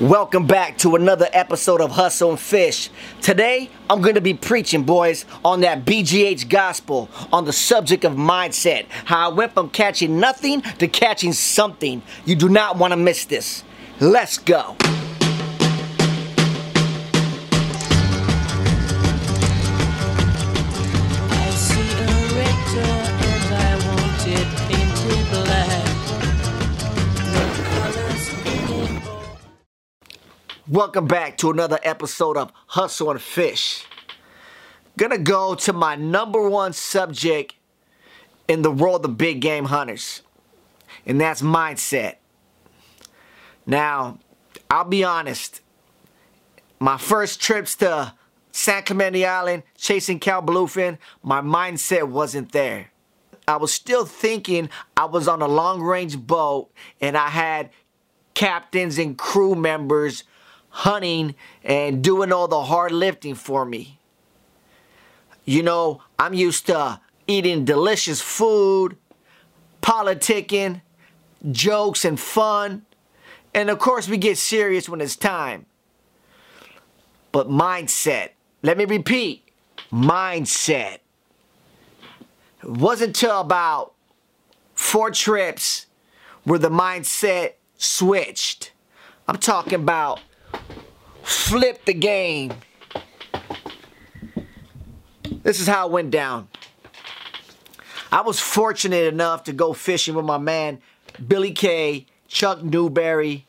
Welcome back to another episode of Hustle and Fish. Today, I'm going to be preaching, boys, on that BGH gospel on the subject of mindset. How I went from catching nothing to catching something. You do not want to miss this. Let's go. Welcome back to another episode of Hustle and Fish. Gonna go to my number one subject in the world of big game hunters, and that's mindset. Now, I'll be honest, my first trips to San Clemente Island chasing cow bluefin, my mindset wasn't there. I was still thinking I was on a long range boat and I had captains and crew members hunting and doing all the hard lifting for me. You know, I'm used to eating delicious food, politicking, jokes, and fun. And of course, we get serious when it's time. But mindset, let me repeat mindset. It wasn't until about four trips where the mindset switched. I'm talking about flip the game. This is how it went down. I was fortunate enough to go fishing with my man Billy Kay, Chuck Newberry,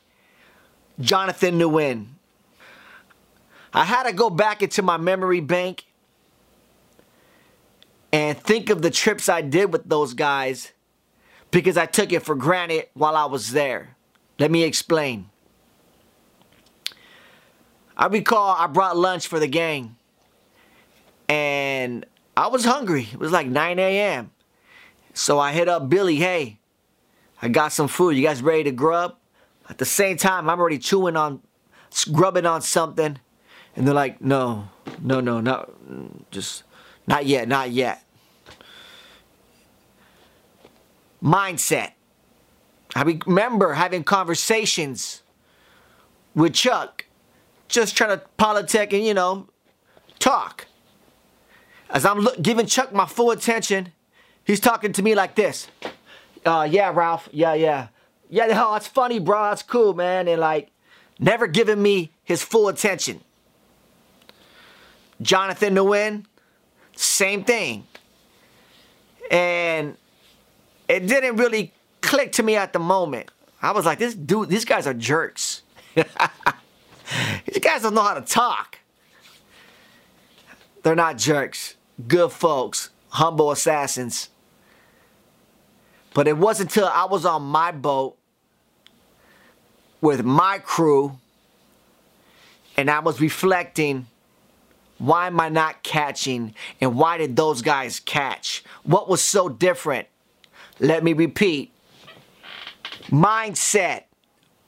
Jonathan Nguyen. I had to go back into my memory bank and think of the trips I did with those guys because I took it for granted while I was there. Let me explain. I recall I brought lunch for the gang and I was hungry. It was like 9 a.m. So I hit up Billy, hey, I got some food. You guys ready to grub? At the same time, I'm already chewing on, grubbing on something. And they're like, no, no, no, not, just, not yet, not yet. Mindset. I remember having conversations with Chuck, just trying to politic and, you know, talk. As I'm look, giving Chuck my full attention, he's talking to me like this. Uh, yeah, Ralph. Yeah, yeah. Yeah, hell, that's funny, bro. That's cool, man. And like, never giving me his full attention. Jonathan Nguyen, same thing. And it didn't really click to me at the moment. I was like, this dude, these guys are jerks. these guys don't know how to talk. They're not jerks. Good folks, humble assassins. But it wasn't until I was on my boat with my crew and I was reflecting why am I not catching and why did those guys catch? What was so different? Let me repeat mindset,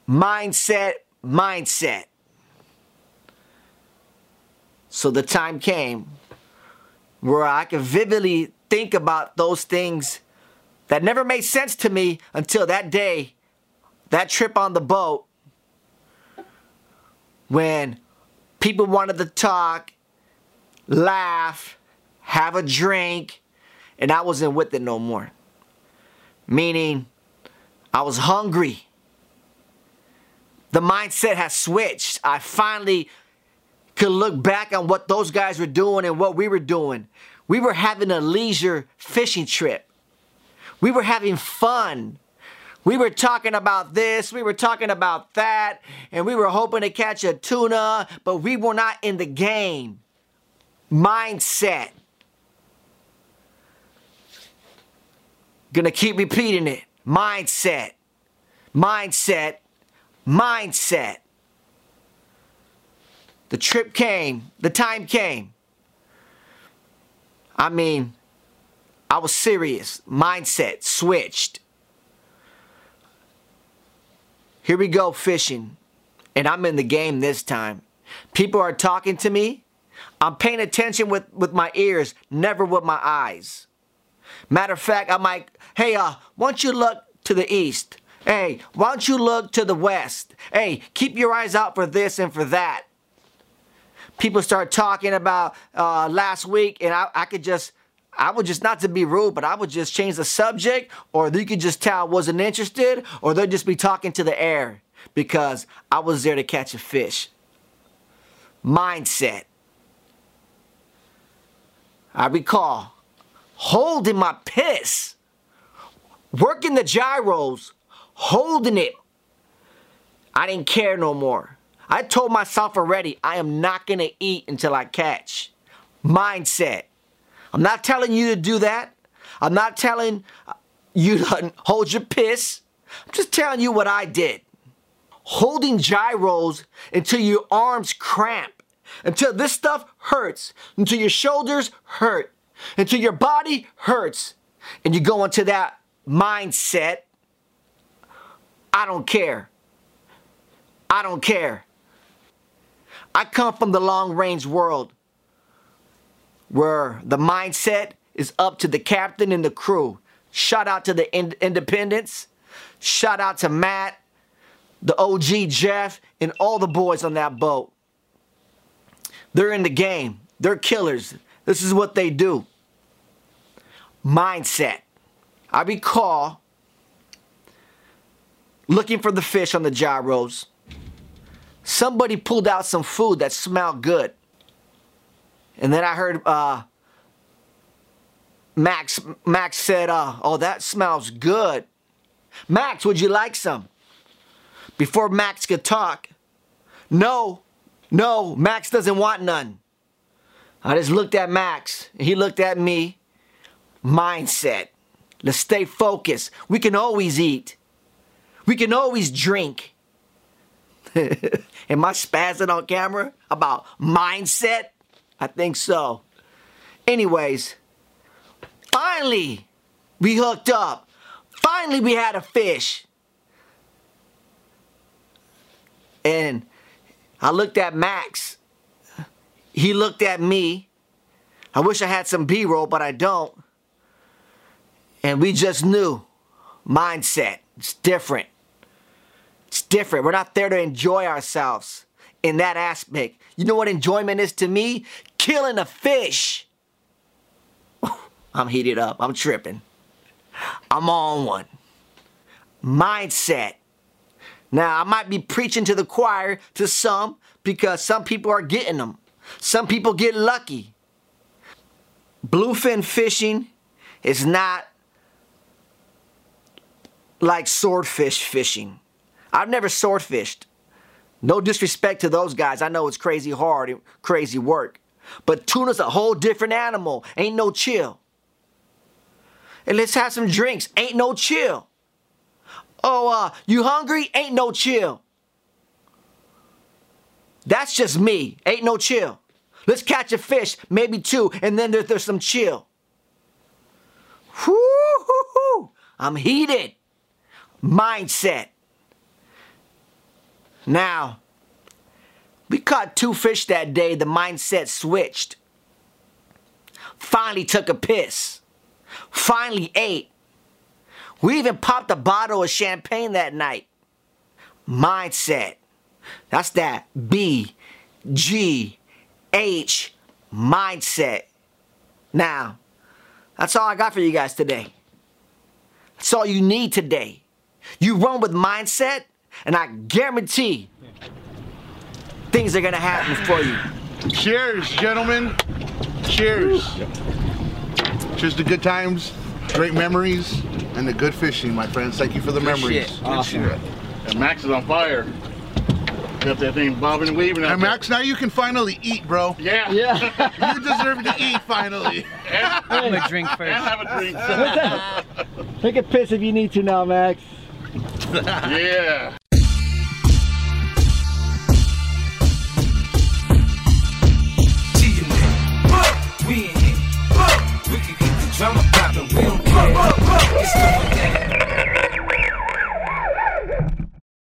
mindset, mindset. So the time came where I could vividly think about those things that never made sense to me until that day, that trip on the boat, when people wanted to talk, laugh, have a drink, and I wasn't with it no more. Meaning, I was hungry. The mindset has switched. I finally could look back on what those guys were doing and what we were doing. We were having a leisure fishing trip. We were having fun. We were talking about this, we were talking about that, and we were hoping to catch a tuna, but we were not in the game. Mindset. Gonna keep repeating it. Mindset. Mindset. Mindset. The trip came, the time came. I mean, I was serious. Mindset switched. Here we go fishing. And I'm in the game this time. People are talking to me. I'm paying attention with, with my ears, never with my eyes. Matter of fact, I'm like, hey, uh, why don't you look to the east? Hey, why don't you look to the west? Hey, keep your eyes out for this and for that. People start talking about uh, last week, and I, I could just, I would just, not to be rude, but I would just change the subject, or you could just tell I wasn't interested, or they'd just be talking to the air because I was there to catch a fish. Mindset. I recall holding my piss, working the gyros, holding it. I didn't care no more. I told myself already, I am not going to eat until I catch. Mindset. I'm not telling you to do that. I'm not telling uh, you to hold your piss. I'm just telling you what I did. Holding gyros until your arms cramp, until this stuff hurts, until your shoulders hurt, until your body hurts, and you go into that mindset. I don't care. I don't care. I come from the long range world where the mindset is up to the captain and the crew. Shout out to the ind- Independence. Shout out to Matt, the OG Jeff, and all the boys on that boat. They're in the game. They're killers. This is what they do. Mindset. I recall looking for the fish on the gyros. Somebody pulled out some food that smelled good. And then I heard uh, Max Max said, uh, "Oh, that smells good." Max, would you like some? Before Max could talk, no, no, Max doesn't want none. I just looked at Max, and he looked at me. Mindset. Let's stay focused. We can always eat. We can always drink. Am I spazzing on camera about mindset? I think so. Anyways, finally we hooked up. Finally we had a fish. And I looked at Max. He looked at me. I wish I had some B-roll, but I don't. And we just knew mindset. It's different. Different. We're not there to enjoy ourselves in that aspect. You know what enjoyment is to me? Killing a fish. I'm heated up. I'm tripping. I'm on one. Mindset. Now, I might be preaching to the choir to some because some people are getting them. Some people get lucky. Bluefin fishing is not like swordfish fishing. I've never swordfished. No disrespect to those guys. I know it's crazy hard and crazy work. But tuna's a whole different animal. Ain't no chill. And let's have some drinks. Ain't no chill. Oh, uh, you hungry? Ain't no chill. That's just me. Ain't no chill. Let's catch a fish, maybe two, and then there, there's some chill. Whoo-hoo-hoo. I'm heated. Mindset. Now, we caught two fish that day. The mindset switched. Finally took a piss. Finally ate. We even popped a bottle of champagne that night. Mindset. That's that B G H mindset. Now, that's all I got for you guys today. That's all you need today. You run with mindset, and I guarantee things are gonna happen for you. Cheers, gentlemen. Cheers. Cheers to good times, great memories, and the good fishing, my friends. Thank you for the memories. shit. Awesome. And Max is on fire. Got that thing bobbing and weaving And Max, now you can finally eat, bro. Yeah. Yeah. You deserve to eat finally. And, I'm gonna drink and first. have a drink. Take a piss if you need to now, Max. yeah. we don't care. It's going.